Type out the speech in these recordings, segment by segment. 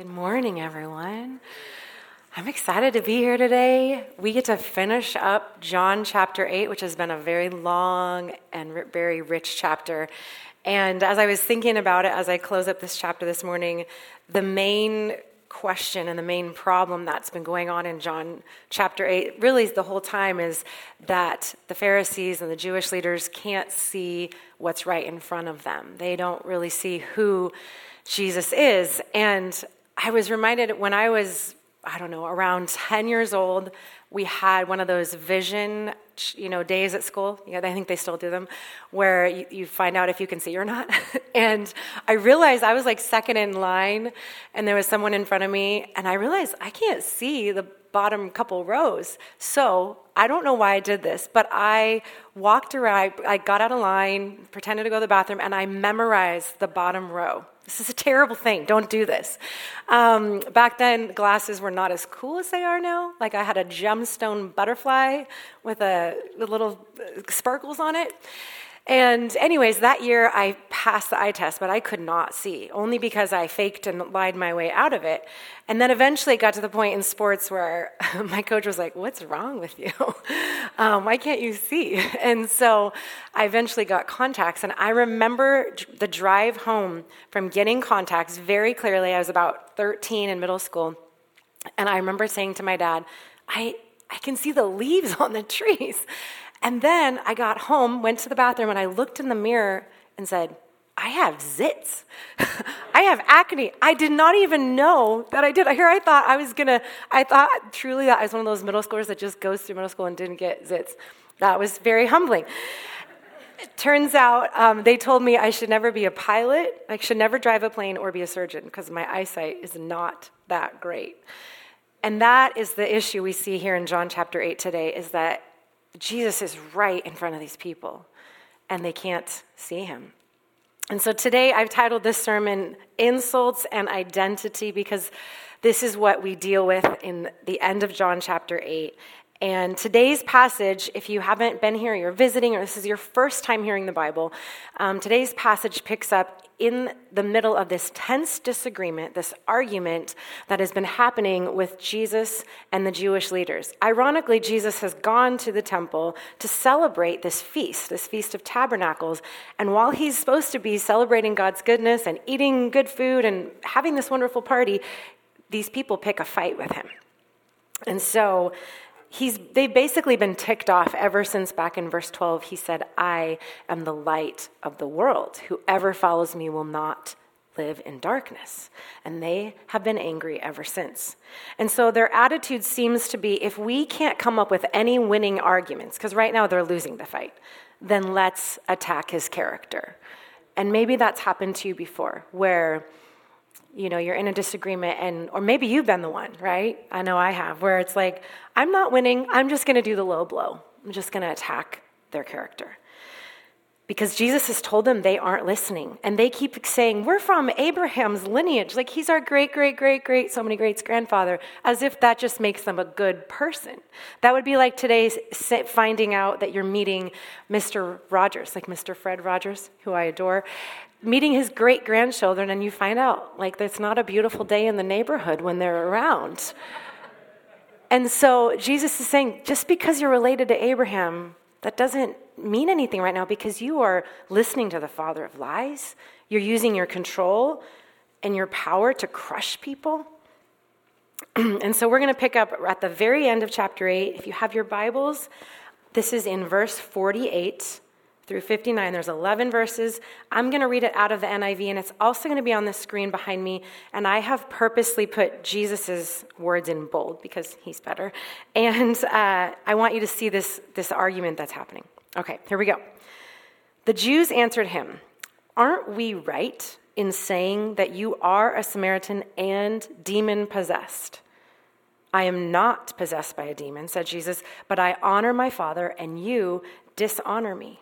Good morning, everyone. I'm excited to be here today. We get to finish up John chapter 8, which has been a very long and very rich chapter. And as I was thinking about it as I close up this chapter this morning, the main question and the main problem that's been going on in John chapter 8, really the whole time, is that the Pharisees and the Jewish leaders can't see what's right in front of them. They don't really see who Jesus is. And I was reminded when I was, I don't know, around 10 years old, we had one of those vision, you know, days at school. Yeah, I think they still do them, where you, you find out if you can see or not. and I realized I was like second in line, and there was someone in front of me, and I realized I can't see the bottom couple rows. So I don't know why I did this, but I walked around, I got out of line, pretended to go to the bathroom, and I memorized the bottom row. This is a terrible thing. Don't do this. Um, back then, glasses were not as cool as they are now. Like I had a gemstone butterfly with a little sparkles on it. And, anyways, that year I passed the eye test, but I could not see, only because I faked and lied my way out of it. And then eventually it got to the point in sports where my coach was like, What's wrong with you? Um, why can't you see? And so I eventually got contacts. And I remember the drive home from getting contacts very clearly. I was about 13 in middle school. And I remember saying to my dad, I, I can see the leaves on the trees. And then I got home, went to the bathroom, and I looked in the mirror and said, I have zits. I have acne. I did not even know that I did. Here I thought I was gonna, I thought truly that I was one of those middle schoolers that just goes through middle school and didn't get zits. That was very humbling. It turns out um, they told me I should never be a pilot, I should never drive a plane or be a surgeon because my eyesight is not that great. And that is the issue we see here in John chapter 8 today is that Jesus is right in front of these people, and they can't see him. And so today I've titled this sermon Insults and Identity because this is what we deal with in the end of John chapter 8. And today's passage, if you haven't been here, you're visiting, or this is your first time hearing the Bible, um, today's passage picks up in the middle of this tense disagreement, this argument that has been happening with Jesus and the Jewish leaders. Ironically, Jesus has gone to the temple to celebrate this feast, this Feast of Tabernacles. And while he's supposed to be celebrating God's goodness and eating good food and having this wonderful party, these people pick a fight with him. And so he's, they've basically been ticked off ever since back in verse 12. He said, I am the light of the world. Whoever follows me will not live in darkness. And they have been angry ever since. And so their attitude seems to be if we can't come up with any winning arguments, because right now they're losing the fight, then let's attack his character. And maybe that's happened to you before, where you know you're in a disagreement and or maybe you've been the one right? I know i have where it's like i'm not winning i'm just going to do the low blow. I'm just going to attack their character. Because jesus has told them they aren't listening and they keep saying we're from abraham's lineage. Like he's our great great great great so many greats grandfather as if that just makes them a good person. That would be like today finding out that you're meeting mr rogers like mr fred rogers who i adore meeting his great grandchildren and you find out like it's not a beautiful day in the neighborhood when they're around. And so Jesus is saying just because you're related to Abraham, that doesn't mean anything right now because you are listening to the father of lies. You're using your control and your power to crush people. and so we're going to pick up at the very end of chapter 8. If you have your Bibles, this is in verse 48 through 59. There's 11 verses. I'm going to read it out of the NIV, and it's also going to be on the screen behind me. And I have purposely put Jesus' words in bold because he's better. And uh, I want you to see this, this argument that's happening. Okay, here we go. The Jews answered him, Aren't we right in saying that you are a Samaritan and demon possessed? I am not possessed by a demon, said Jesus, but I honor my Father, and you dishonor me.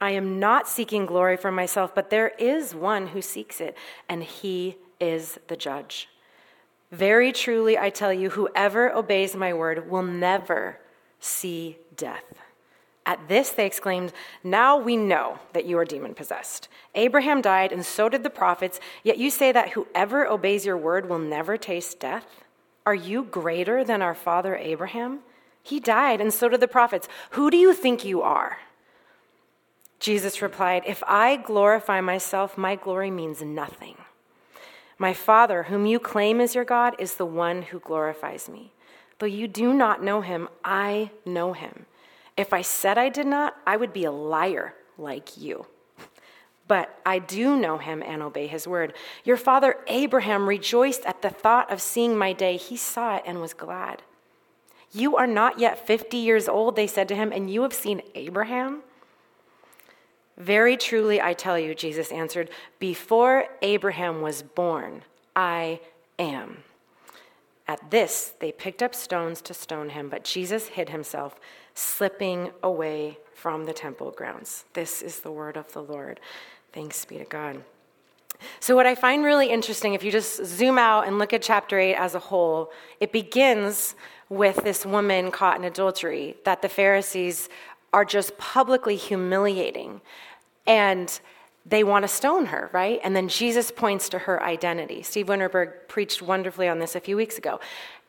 I am not seeking glory for myself, but there is one who seeks it, and he is the judge. Very truly, I tell you, whoever obeys my word will never see death. At this, they exclaimed, Now we know that you are demon possessed. Abraham died, and so did the prophets, yet you say that whoever obeys your word will never taste death? Are you greater than our father Abraham? He died, and so did the prophets. Who do you think you are? Jesus replied, If I glorify myself, my glory means nothing. My Father, whom you claim as your God, is the one who glorifies me. Though you do not know him, I know him. If I said I did not, I would be a liar like you. But I do know him and obey his word. Your father Abraham rejoiced at the thought of seeing my day. He saw it and was glad. You are not yet 50 years old, they said to him, and you have seen Abraham? Very truly, I tell you, Jesus answered, before Abraham was born, I am. At this, they picked up stones to stone him, but Jesus hid himself, slipping away from the temple grounds. This is the word of the Lord. Thanks be to God. So, what I find really interesting, if you just zoom out and look at chapter 8 as a whole, it begins with this woman caught in adultery that the Pharisees are just publicly humiliating. And they want to stone her, right? And then Jesus points to her identity. Steve Winterberg preached wonderfully on this a few weeks ago.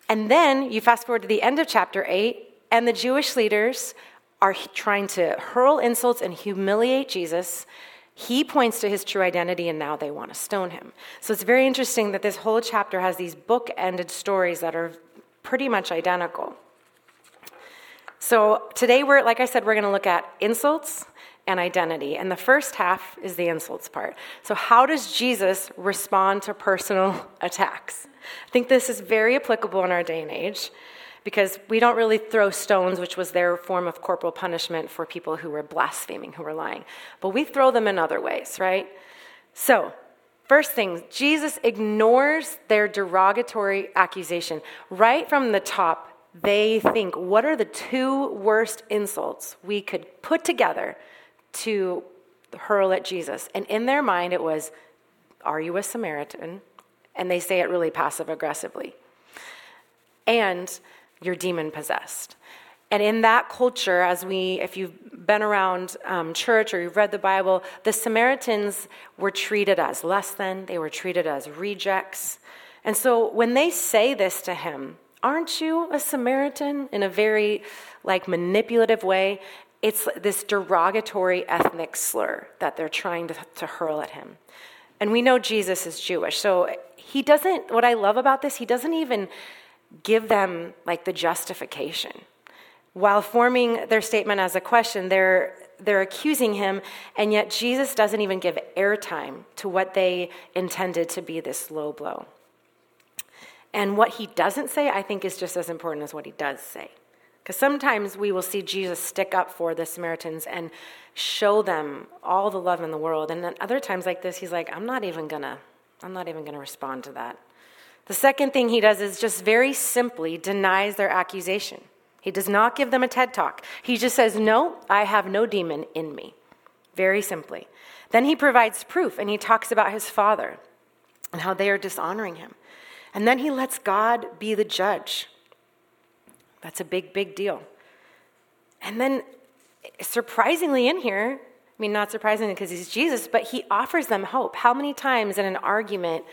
And then you fast forward to the end of chapter 8, and the Jewish leaders are trying to hurl insults and humiliate Jesus. He points to his true identity, and now they want to stone him. So it's very interesting that this whole chapter has these book ended stories that are pretty much identical. So today, we're, like I said, we're going to look at insults and identity. And the first half is the insults part. So, how does Jesus respond to personal attacks? I think this is very applicable in our day and age because we don't really throw stones, which was their form of corporal punishment for people who were blaspheming, who were lying. But we throw them in other ways, right? So, first thing, Jesus ignores their derogatory accusation. Right from the top, they think, what are the two worst insults we could put together to hurl at Jesus. And in their mind, it was, Are you a Samaritan? And they say it really passive aggressively. And you're demon possessed. And in that culture, as we, if you've been around um, church or you've read the Bible, the Samaritans were treated as less than, they were treated as rejects. And so when they say this to him, aren't you a Samaritan? In a very like manipulative way, it's this derogatory ethnic slur that they're trying to, to hurl at him. And we know Jesus is Jewish. So he doesn't, what I love about this, he doesn't even give them like the justification. While forming their statement as a question, they're, they're accusing him, and yet Jesus doesn't even give airtime to what they intended to be this low blow. And what he doesn't say, I think, is just as important as what he does say. Because sometimes we will see Jesus stick up for the Samaritans and show them all the love in the world. And then other times like this, he's like, I'm not even gonna, I'm not even gonna respond to that. The second thing he does is just very simply denies their accusation. He does not give them a TED talk. He just says, No, I have no demon in me. Very simply. Then he provides proof and he talks about his father and how they are dishonoring him. And then he lets God be the judge. That's a big, big deal. And then, surprisingly, in here, I mean, not surprisingly because he's Jesus, but he offers them hope. How many times in an argument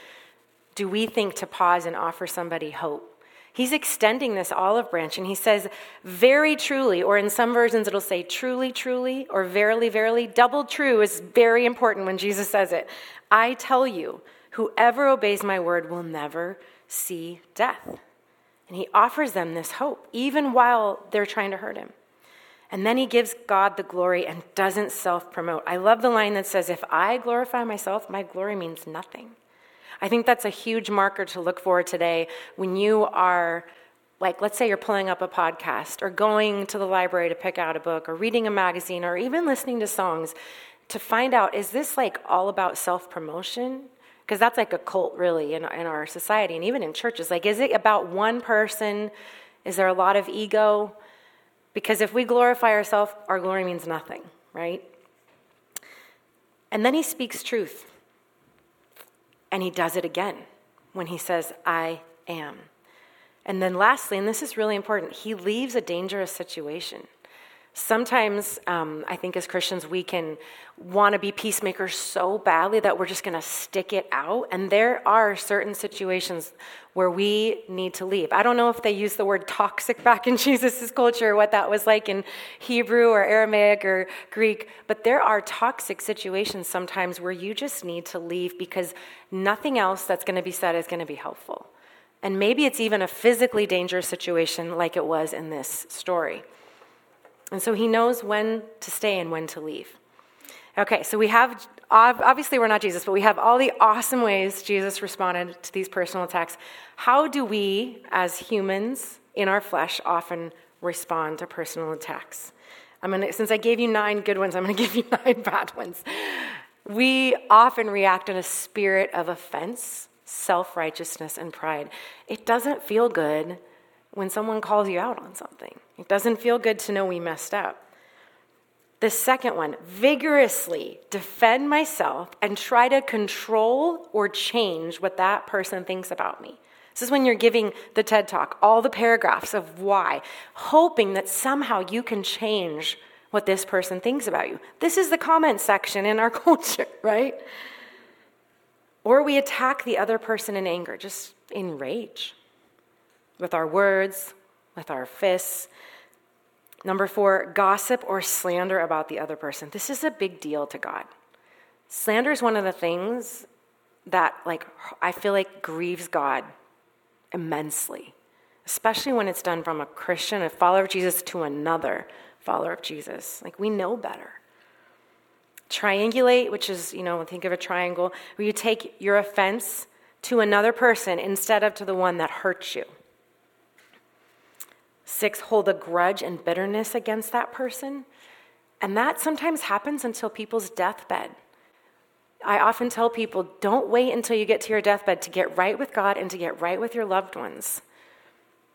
do we think to pause and offer somebody hope? He's extending this olive branch and he says, very truly, or in some versions it'll say truly, truly, or verily, verily. Double true is very important when Jesus says it. I tell you, whoever obeys my word will never see death. And he offers them this hope, even while they're trying to hurt him. And then he gives God the glory and doesn't self promote. I love the line that says, If I glorify myself, my glory means nothing. I think that's a huge marker to look for today when you are, like, let's say you're pulling up a podcast or going to the library to pick out a book or reading a magazine or even listening to songs to find out is this like all about self promotion because that's like a cult really in, in our society and even in churches. Like is it about one person? Is there a lot of ego? Because if we glorify ourselves our glory means nothing right? And then he speaks truth. And he does it again when he says i am. And then lastly and this is really important he leaves a dangerous situation Sometimes um, I think as Christians, we can want to be peacemakers so badly that we're just going to stick it out. And there are certain situations where we need to leave. I don't know if they use the word toxic back in Jesus' culture, what that was like in Hebrew or Aramaic or Greek, but there are toxic situations sometimes where you just need to leave because nothing else that's going to be said is going to be helpful. And maybe it's even a physically dangerous situation like it was in this story. And so he knows when to stay and when to leave. Okay, so we have, obviously, we're not Jesus, but we have all the awesome ways Jesus responded to these personal attacks. How do we, as humans in our flesh, often respond to personal attacks? I'm gonna, since I gave you nine good ones, I'm going to give you nine bad ones. We often react in a spirit of offense, self righteousness, and pride. It doesn't feel good when someone calls you out on something. It doesn't feel good to know we messed up. The second one, vigorously defend myself and try to control or change what that person thinks about me. This is when you're giving the TED talk, all the paragraphs of why, hoping that somehow you can change what this person thinks about you. This is the comment section in our culture, right? Or we attack the other person in anger, just in rage with our words, with our fists. Number four, gossip or slander about the other person. This is a big deal to God. Slander is one of the things that, like, I feel like grieves God immensely, especially when it's done from a Christian, a follower of Jesus, to another follower of Jesus. Like, we know better. Triangulate, which is, you know, think of a triangle, where you take your offense to another person instead of to the one that hurts you. Six, hold a grudge and bitterness against that person. And that sometimes happens until people's deathbed. I often tell people don't wait until you get to your deathbed to get right with God and to get right with your loved ones.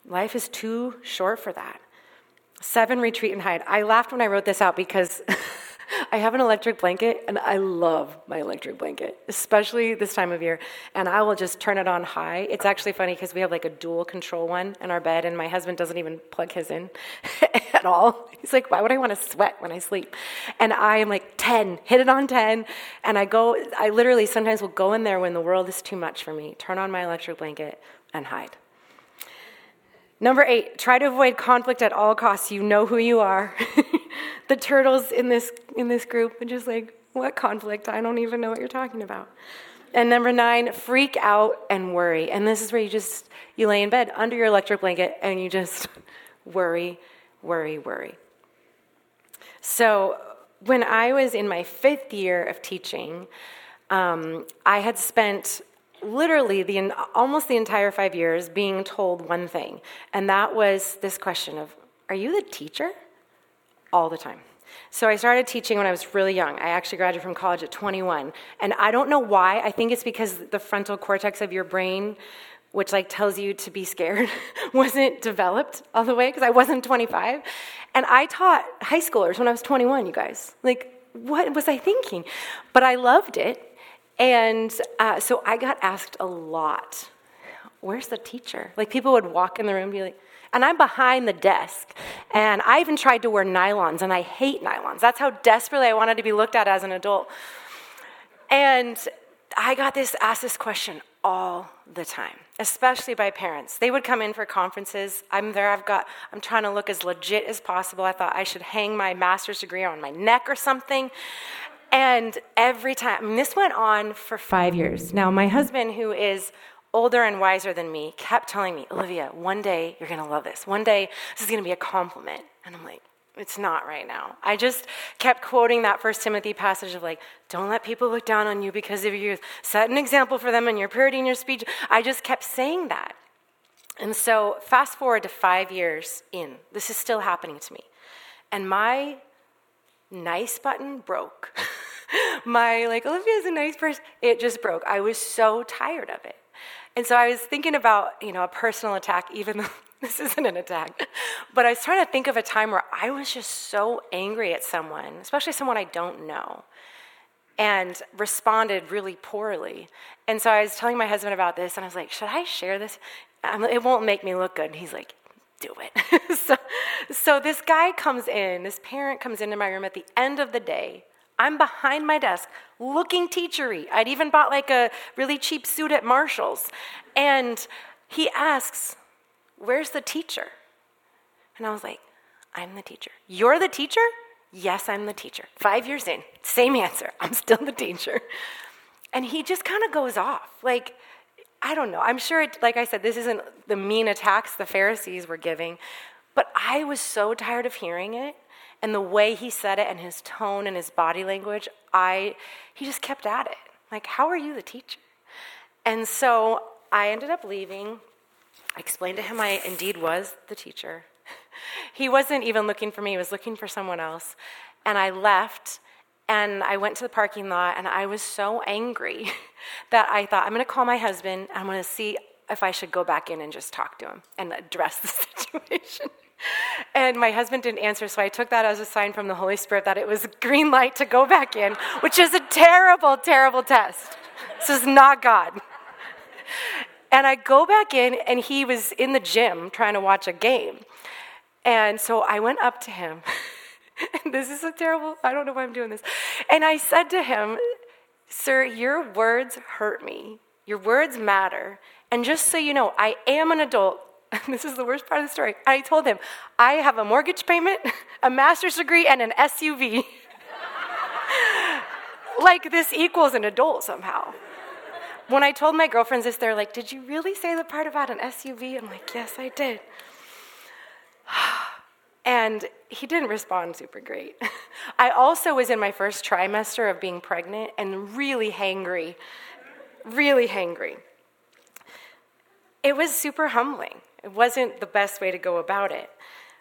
Life is too short for that. Seven, retreat and hide. I laughed when I wrote this out because I have an electric blanket and I love my electric blanket, especially this time of year. And I will just turn it on high. It's actually funny because we have like a dual control one in our bed, and my husband doesn't even plug his in at all. He's like, why would I want to sweat when I sleep? And I am like, 10, hit it on 10. And I go, I literally sometimes will go in there when the world is too much for me, turn on my electric blanket, and hide. Number eight, try to avoid conflict at all costs. You know who you are. the turtles in this in this group are just like, what conflict? I don't even know what you're talking about. And number nine, freak out and worry. And this is where you just you lay in bed under your electric blanket and you just worry, worry, worry. So when I was in my fifth year of teaching, um, I had spent literally the almost the entire five years being told one thing, and that was this question of, "Are you the teacher?" All the time. So I started teaching when I was really young. I actually graduated from college at 21, and I don't know why. I think it's because the frontal cortex of your brain, which like tells you to be scared, wasn't developed all the way because I wasn't 25, and I taught high schoolers when I was 21. You guys, like, what was I thinking? But I loved it and uh, so I got asked a lot, where's the teacher? Like people would walk in the room and be like, and I'm behind the desk. And I even tried to wear nylons, and I hate nylons. That's how desperately I wanted to be looked at as an adult. And I got this asked this question all the time, especially by parents. They would come in for conferences. I'm there, I've got, I'm trying to look as legit as possible. I thought I should hang my master's degree on my neck or something. And every time, this went on for five years. Now, my husband, who is older and wiser than me, kept telling me, Olivia, one day you're going to love this. One day this is going to be a compliment. And I'm like, it's not right now. I just kept quoting that First Timothy passage of like, don't let people look down on you because of your youth. Set an example for them in your purity and your speech. I just kept saying that. And so, fast forward to five years in, this is still happening to me. And my nice button broke. my like Olivia's a nice person. It just broke. I was so tired of it. And so I was thinking about, you know, a personal attack, even though this isn't an attack. But I was trying to think of a time where I was just so angry at someone, especially someone I don't know, and responded really poorly. And so I was telling my husband about this, and I was like, should I share this? it won't make me look good. And he's like, do it. so, so this guy comes in, this parent comes into my room at the end of the day. I'm behind my desk looking teachery. I'd even bought like a really cheap suit at Marshall's. And he asks, Where's the teacher? And I was like, I'm the teacher. You're the teacher? Yes, I'm the teacher. Five years in, same answer. I'm still the teacher. And he just kind of goes off. Like, I don't know. I'm sure, it, like I said, this isn't the mean attacks the Pharisees were giving, but I was so tired of hearing it. And the way he said it and his tone and his body language, I, he just kept at it. Like, how are you the teacher? And so I ended up leaving. I explained to him I indeed was the teacher. he wasn't even looking for me, he was looking for someone else. And I left and I went to the parking lot and I was so angry that I thought, I'm to call my husband. I'm to see if I should go back in and just talk to him and address the situation. And my husband didn't answer, so I took that as a sign from the Holy Spirit that it was green light to go back in, which is a terrible, terrible test. This is not God. And I go back in, and he was in the gym trying to watch a game. And so I went up to him. this is so terrible. I don't know why I'm doing this. And I said to him, Sir, your words hurt me. Your words matter. And just so you know, I am an adult. this is the worst part of the story. I told him, I have a mortgage payment, a master's degree, and an SUV. like this equals an adult somehow. When I told my girlfriends this, they're like, Did you really say the part about an SUV? I'm like, Yes, I did. And he didn't respond super great. I also was in my first trimester of being pregnant and really hangry, really hangry. It was super humbling. It wasn't the best way to go about it.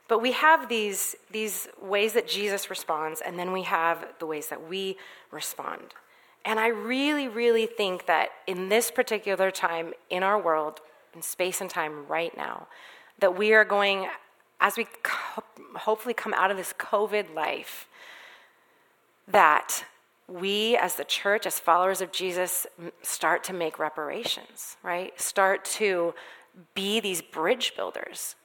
But we have these, these ways that Jesus responds, and then we have the ways that we respond. And I really, really think that in this particular time in our world, in space and time right now, that we are going as we co- hopefully come out of this COVID life, that we as the church, as followers of Jesus, start to make reparations, right? Start to be these bridge builders.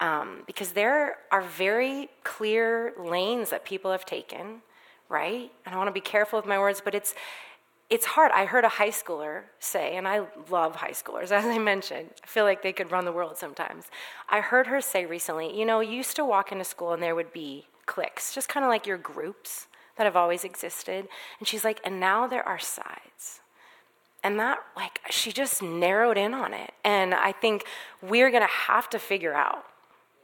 Um, because there are very clear lanes that people have taken, right? And I want to be careful with my words, but it's it's hard. I heard a high schooler say, and I love high schoolers, as I mentioned. I feel like they could run the world sometimes. I heard her say recently, you know, you used to walk into school and there would be cliques, just kind of like your groups that have always existed. And she's like, and now there are sides. And that, like, she just narrowed in on it. And I think we're going to have to figure out,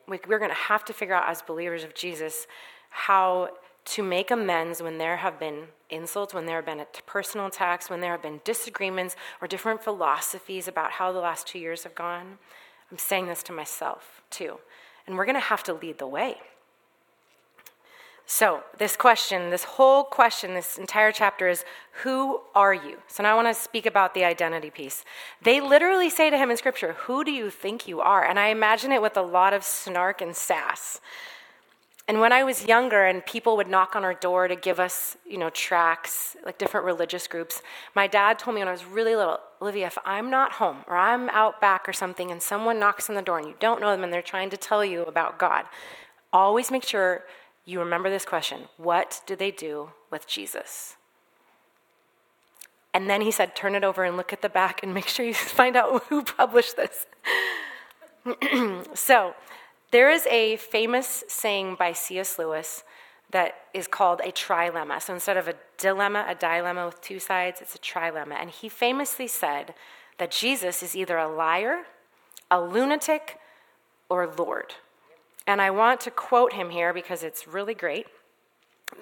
like, we're going to have to figure out as believers of Jesus how to make amends when there have been insults, when there have been personal attacks, when there have been disagreements or different philosophies about how the last two years have gone. I'm saying this to myself too. And we're going to have to lead the way. So, this question, this whole question, this entire chapter is Who are you? So, now I want to speak about the identity piece. They literally say to him in Scripture, Who do you think you are? And I imagine it with a lot of snark and sass. And when I was younger and people would knock on our door to give us, you know, tracts, like different religious groups, my dad told me when I was really little, Olivia, if I'm not home or I'm out back or something and someone knocks on the door and you don't know them and they're trying to tell you about God, always make sure you remember this question What did they do with Jesus? And then he said, Turn it over and look at the back and make sure you find out who published this. so, there is a famous saying by C.S. Lewis that is called a trilemma. So instead of a dilemma, a dilemma with two sides, it's a trilemma. And he famously said that Jesus is either a liar, a lunatic, or Lord. And I want to quote him here because it's really great.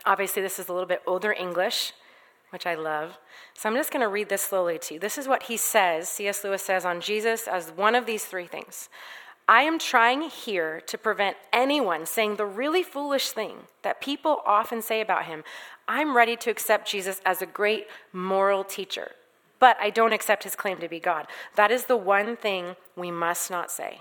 Obviously, this is a little bit older English, which I love. So I'm just going to read this slowly to you. This is what he says, C.S. Lewis says on Jesus as one of these three things I am trying here to prevent anyone saying the really foolish thing that people often say about him. I'm ready to accept Jesus as a great moral teacher, but I don't accept his claim to be God. That is the one thing we must not say.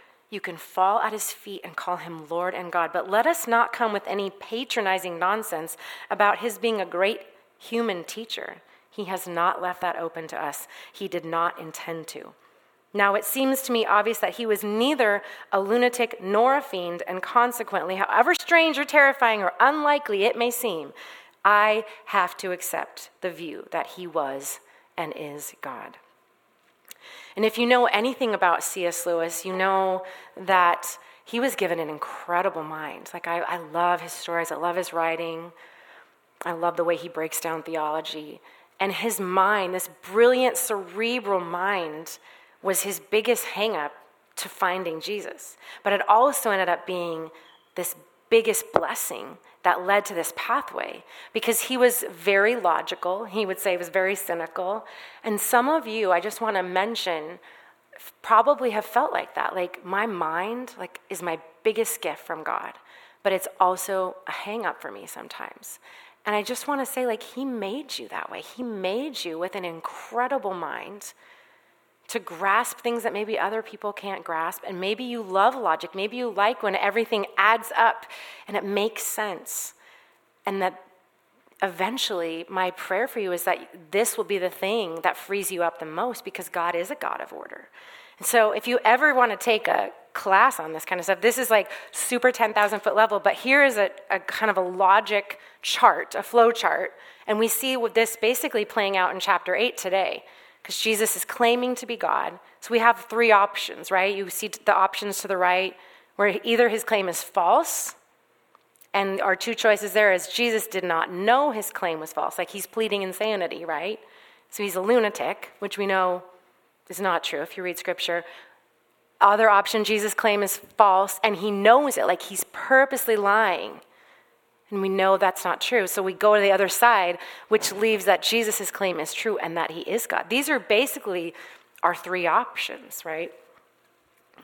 you can fall at his feet and call him Lord and God. But let us not come with any patronizing nonsense about his being a great human teacher. He has not left that open to us, he did not intend to. Now, it seems to me obvious that he was neither a lunatic nor a fiend, and consequently, however strange or terrifying or unlikely it may seem, I have to accept the view that he was and is God. And if you know anything about C.S. Lewis, you know that he was given an incredible mind. Like, I, I love his stories, I love his writing, I love the way he breaks down theology. And his mind, this brilliant cerebral mind, was his biggest hangup to finding Jesus. But it also ended up being this biggest blessing that led to this pathway because he was very logical. He would say he was very cynical. And some of you, I just want to mention, probably have felt like that. Like my mind like is my biggest gift from God, but it's also a hang up for me sometimes. And I just want to say like he made you that way. He made you with an incredible mind to grasp things that maybe other people can't grasp. And maybe you love logic. Maybe you like when everything adds up and it makes sense. And that eventually, my prayer for you is that this will be the thing that frees you up the most because God is a God of order. And so, if you ever want to take a class on this kind of stuff, this is like super 10,000 foot level, but here is a, a kind of a logic chart, a flow chart. And we see with this basically playing out in chapter 8 today because Jesus is claiming to be God. So we have three options, right? You see the options to the right, where either his claim is false, and our two choices there is Jesus did not know his claim was false, like he's pleading insanity, right? So he's a lunatic, which we know is not true if you read scripture. Other option, Jesus' claim is false, and he knows it, like he's purposely lying. And we know that's not true. So we go to the other side, which leaves that Jesus' claim is true and that he is God. These are basically our three options, right?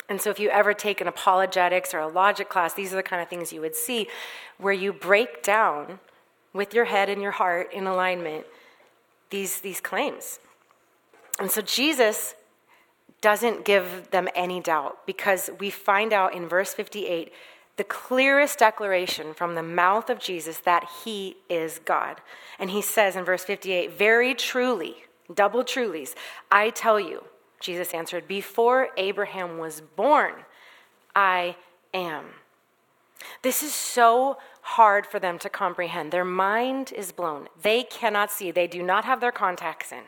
And so if you ever take an apologetics or a logic class, these are the kind of things you would see where you break down with your head and your heart in alignment these, these claims. And so Jesus doesn't give them any doubt because we find out in verse 58 the clearest declaration from the mouth of Jesus that he is God. And he says in verse 58 Very truly, double trulies, I tell you, Jesus answered, Before Abraham was born, I am. This is so hard for them to comprehend. Their mind is blown. They cannot see, they do not have their contacts in.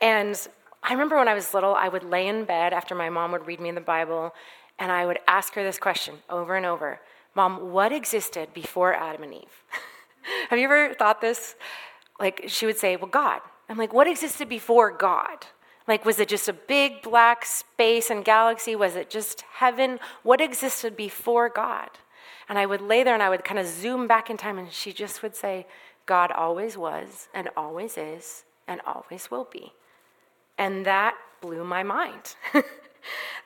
And I remember when I was little, I would lay in bed after my mom would read me in the Bible, and I would ask her this question over and over Mom, what existed before Adam and Eve? Have you ever thought this? Like, she would say, Well, God. I'm like, What existed before God? Like, was it just a big black space and galaxy? Was it just heaven? What existed before God? And I would lay there and I would kind of zoom back in time, and she just would say, God always was, and always is, and always will be. And that blew my mind.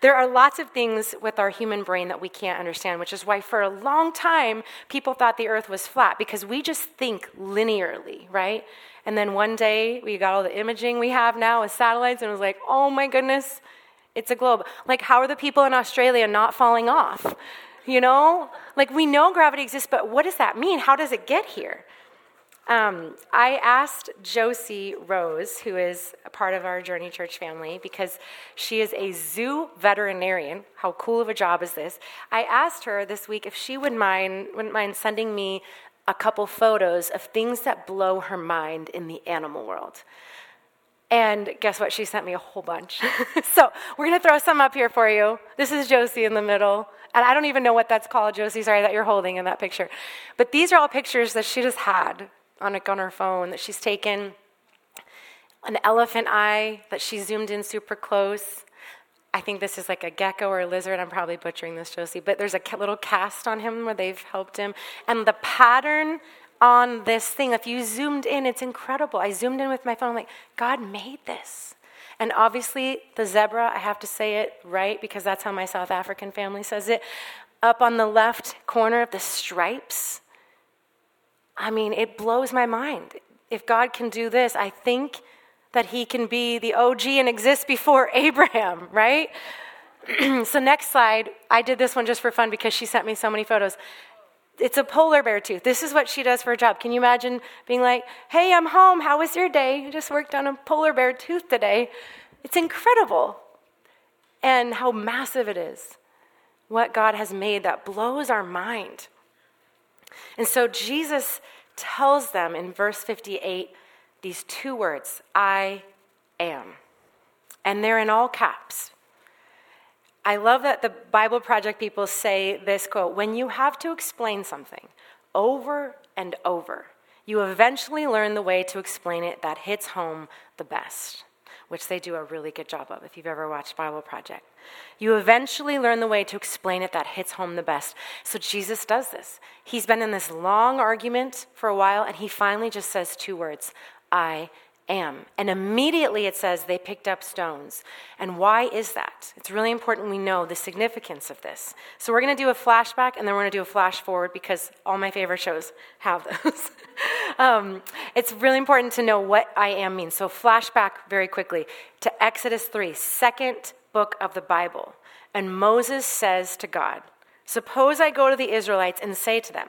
There are lots of things with our human brain that we can't understand, which is why for a long time people thought the earth was flat because we just think linearly, right? And then one day we got all the imaging we have now with satellites and it was like, oh my goodness, it's a globe. Like, how are the people in Australia not falling off? You know? Like, we know gravity exists, but what does that mean? How does it get here? Um, I asked Josie Rose, who is a part of our Journey Church family, because she is a zoo veterinarian. How cool of a job is this? I asked her this week if she would mind, wouldn't mind sending me a couple photos of things that blow her mind in the animal world. And guess what? She sent me a whole bunch. so we're going to throw some up here for you. This is Josie in the middle. And I don't even know what that's called, Josie, sorry, that you're holding in that picture. But these are all pictures that she just had on, a, on her phone that she's taken, an elephant eye that she zoomed in super close. I think this is like a gecko or a lizard. I'm probably butchering this, Josie, but there's a little cast on him where they've helped him. And the pattern on this thing, if you zoomed in, it's incredible. I zoomed in with my phone, I'm like, God made this. And obviously, the zebra, I have to say it right because that's how my South African family says it. up on the left corner of the stripes. I mean, it blows my mind. If God can do this, I think that he can be the OG and exist before Abraham, right? so, next slide. I did this one just for fun because she sent me so many photos. It's a polar bear tooth. This is what she does for a job. Can you imagine being like, hey, I'm home. How was your day? I just worked on a polar bear tooth today. It's incredible. And how massive it is. What God has made that blows our mind. And so Jesus tells them in verse 58 these two words I am. And they're in all caps. I love that the Bible Project people say this quote when you have to explain something over and over, you eventually learn the way to explain it that hits home the best which they do a really good job of if you've ever watched Bible Project. You eventually learn the way to explain it that hits home the best. So Jesus does this. He's been in this long argument for a while, and he finally just says two words I am. And immediately it says they picked up stones. And why is that? It's really important we know the significance of this. So we're going to do a flashback and then we're going to do a flash forward because all my favorite shows have those. um, it's really important to know what I am means. So flashback very quickly to Exodus 3, second book of the Bible. And Moses says to God, Suppose I go to the Israelites and say to them,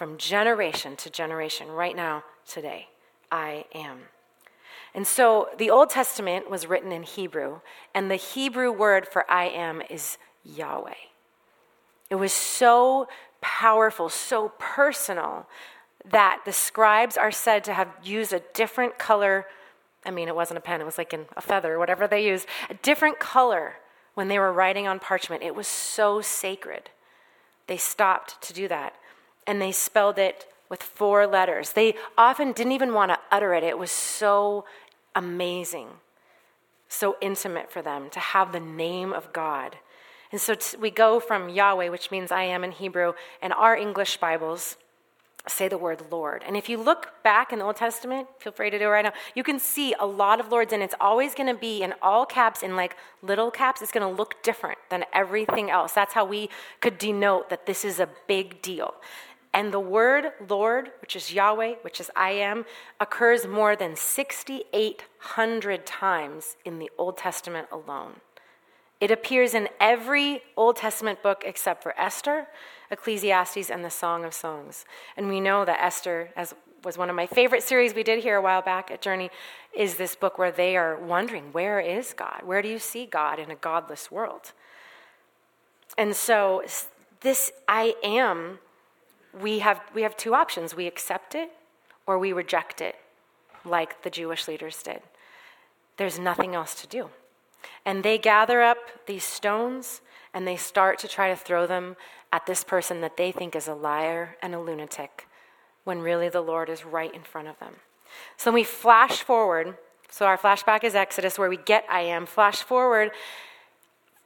from generation to generation, right now, today. I am. And so the Old Testament was written in Hebrew, and the Hebrew word for I am is Yahweh. It was so powerful, so personal, that the scribes are said to have used a different color. I mean, it wasn't a pen, it was like in a feather, whatever they used, a different color when they were writing on parchment. It was so sacred. They stopped to do that and they spelled it with four letters. They often didn't even want to utter it, it was so amazing, so intimate for them to have the name of God. And so t- we go from Yahweh, which means I am in Hebrew, and our English Bibles say the word Lord. And if you look back in the Old Testament, feel free to do it right now, you can see a lot of Lords, and it's always going to be in all caps, in like little caps. It's going to look different than everything else. That's how we could denote that this is a big deal. And the word Lord, which is Yahweh, which is I am, occurs more than 6,800 times in the Old Testament alone. It appears in every Old Testament book except for Esther, Ecclesiastes, and the Song of Songs. And we know that Esther, as was one of my favorite series we did here a while back at Journey, is this book where they are wondering, where is God? Where do you see God in a godless world? And so, this I am we have, we have two options we accept it or we reject it, like the Jewish leaders did. There's nothing else to do. And they gather up these stones and they start to try to throw them at this person that they think is a liar and a lunatic, when really the Lord is right in front of them. So we flash forward. So our flashback is Exodus, where we get I am. Flash forward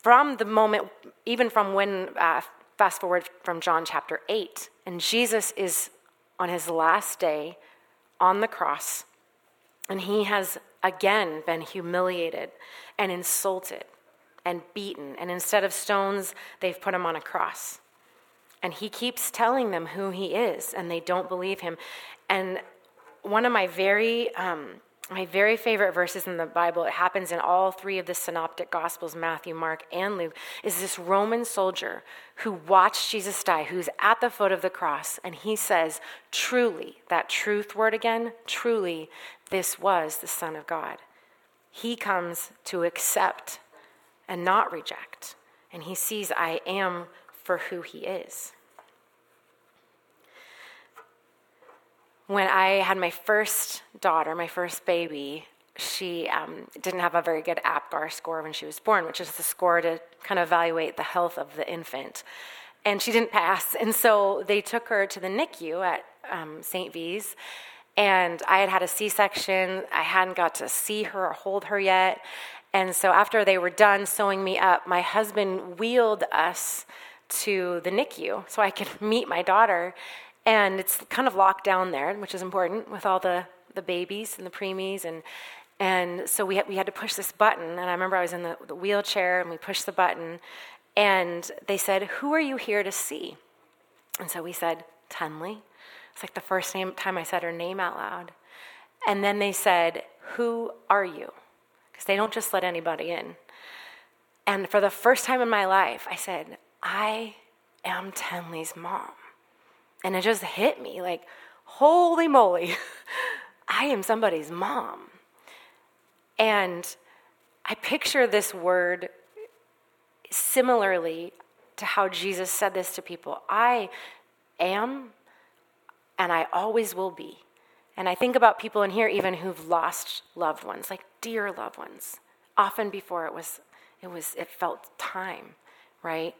from the moment, even from when uh, fast forward from John chapter 8, and Jesus is on his last day on the cross, and he has again been humiliated and insulted and beaten. And instead of stones, they've put him on a cross. And he keeps telling them who he is, and they don't believe him. And one of my very um, my very favorite verses in the Bible, it happens in all three of the synoptic gospels Matthew, Mark, and Luke is this Roman soldier who watched Jesus die, who's at the foot of the cross, and he says, Truly, that truth word again, truly, this was the Son of God. He comes to accept and not reject, and he sees, I am for who he is. When I had my first daughter, my first baby, she um, didn't have a very good APGAR score when she was born, which is the score to kind of evaluate the health of the infant. and she didn't pass. And so they took her to the NICU at um, St. V's. And I had had a C section. I hadn't got to see her or hold her yet. And so after they were done sewing me up, my husband wheeled us to the NICU so I could meet my daughter. And it's kind of locked down there, which is important with all the, the babies and the preemies. And, and so we had, we had to push this button. And I remember I was in the, the wheelchair and we pushed the button. And they said, Who are you here to see? And so we said, Tenley. It's like the first name, time I said her name out loud. And then they said, Who are you? Because they don't just let anybody in. And for the first time in my life, I said, I am Tenley's mom. And it just hit me like, holy moly, I am somebody's mom. And I picture this word similarly to how Jesus said this to people I am and I always will be. And I think about people in here even who've lost loved ones, like dear loved ones, often before it was it was it felt time, right?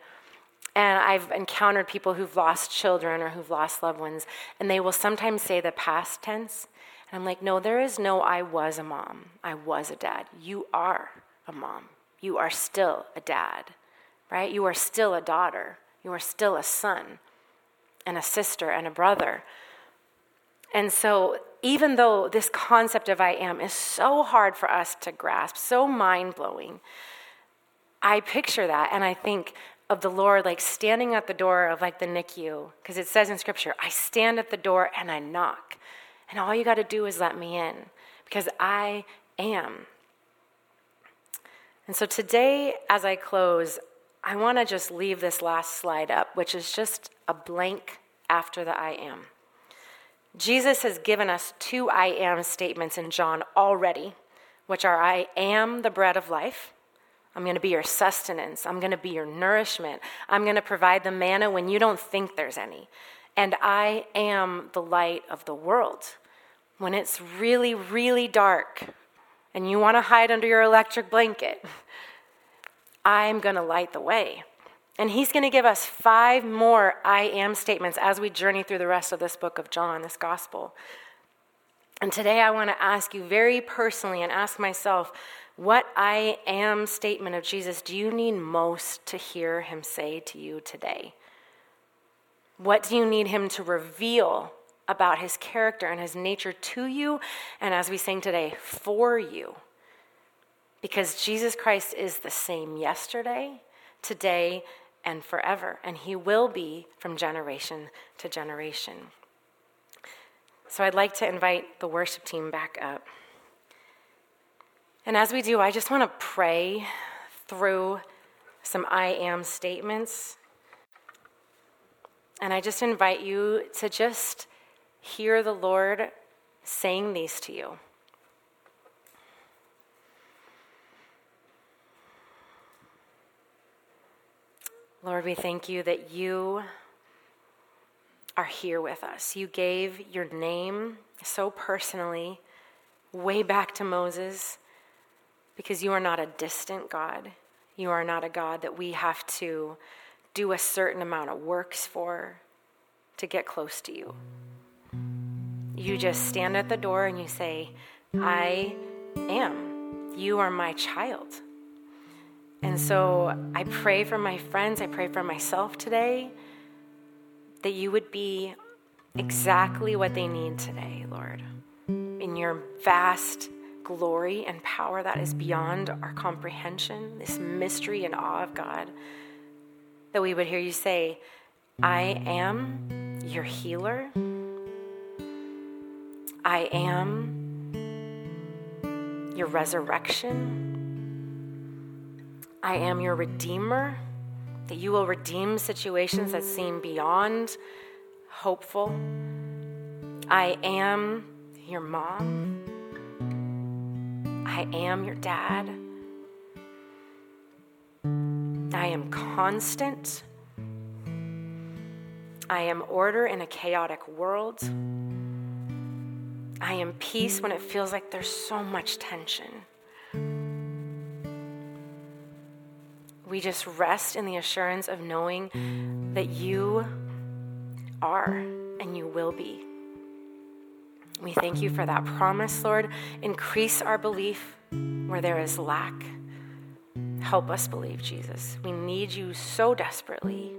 And I've encountered people who've lost children or who've lost loved ones, and they will sometimes say the past tense. And I'm like, no, there is no I was a mom. I was a dad. You are a mom. You are still a dad, right? You are still a daughter. You are still a son and a sister and a brother. And so, even though this concept of I am is so hard for us to grasp, so mind blowing, I picture that and I think of the Lord like standing at the door of like the NICU, because it says in Scripture, I stand at the door and I knock. And all you got to do is let me in, because I am. And so today, as I close, I want to just leave this last slide up, which is just a blank after the I am. Jesus has given us two I am statements in John already, which are I am the bread of life. I'm going to be your sustenance. I'm going to be your nourishment. I'm going to provide the manna when you don't think there's any. And I am the light of the world. When it's really, really dark and you want to hide under your electric blanket, I'm going to light the way. And he's going to give us five more I am statements as we journey through the rest of this book of John, this gospel. And today I want to ask you very personally and ask myself what I am statement of Jesus do you need most to hear him say to you today? What do you need him to reveal about his character and his nature to you? And as we sing today, for you. Because Jesus Christ is the same yesterday, today, and forever, and he will be from generation to generation. So I'd like to invite the worship team back up. And as we do, I just want to pray through some I am statements. And I just invite you to just hear the Lord saying these to you. Lord, we thank you that you are here with us. You gave your name so personally way back to Moses because you are not a distant God. You are not a God that we have to do a certain amount of works for to get close to you. You just stand at the door and you say, I am. You are my child. And so I pray for my friends, I pray for myself today that you would be exactly what they need today, Lord. In your vast glory and power that is beyond our comprehension, this mystery and awe of God, that we would hear you say, I am your healer. I am your resurrection. I am your redeemer, that you will redeem situations that seem beyond hopeful. I am your mom. I am your dad. I am constant. I am order in a chaotic world. I am peace when it feels like there's so much tension. we just rest in the assurance of knowing that you are and you will be. We thank you for that promise, Lord. Increase our belief where there is lack. Help us believe, Jesus. We need you so desperately.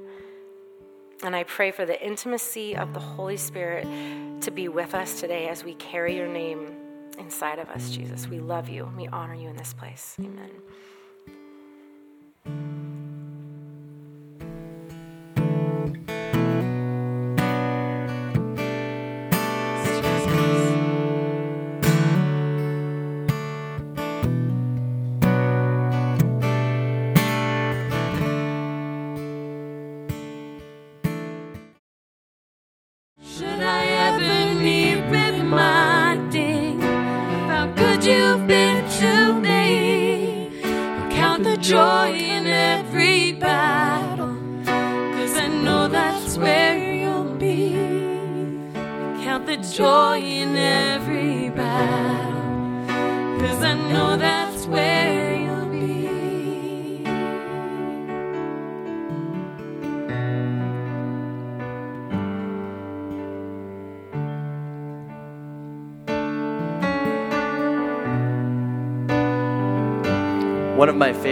And I pray for the intimacy of the Holy Spirit to be with us today as we carry your name inside of us, Jesus. We love you. We honor you in this place. Amen.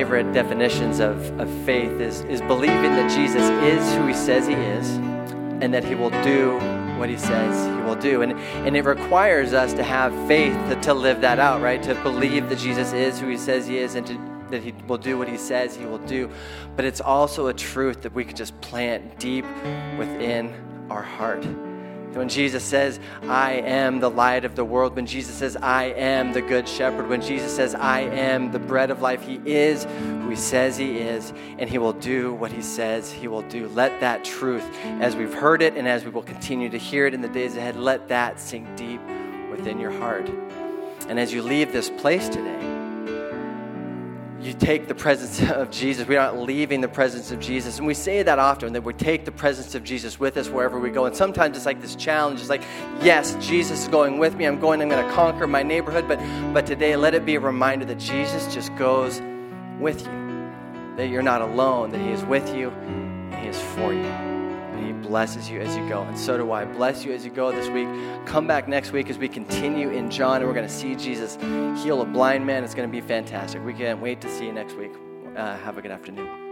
Favorite definitions of, of faith is, is believing that Jesus is who he says he is and that he will do what he says he will do. And, and it requires us to have faith to, to live that out, right? To believe that Jesus is who he says he is and to, that he will do what he says he will do. But it's also a truth that we can just plant deep within our heart. When Jesus says, I am the light of the world, when Jesus says, I am the good shepherd, when Jesus says, I am the bread of life, he is who he says he is, and he will do what he says he will do. Let that truth, as we've heard it and as we will continue to hear it in the days ahead, let that sink deep within your heart. And as you leave this place today, you take the presence of Jesus. We aren't leaving the presence of Jesus. And we say that often, that we take the presence of Jesus with us wherever we go. And sometimes it's like this challenge. It's like, yes, Jesus is going with me. I'm going, I'm going to conquer my neighborhood. But, but today, let it be a reminder that Jesus just goes with you, that you're not alone, that He is with you, and He is for you blesses you as you go. And so do I. Bless you as you go this week. Come back next week as we continue in John and we're going to see Jesus heal a blind man. It's going to be fantastic. We can't wait to see you next week. Uh, have a good afternoon.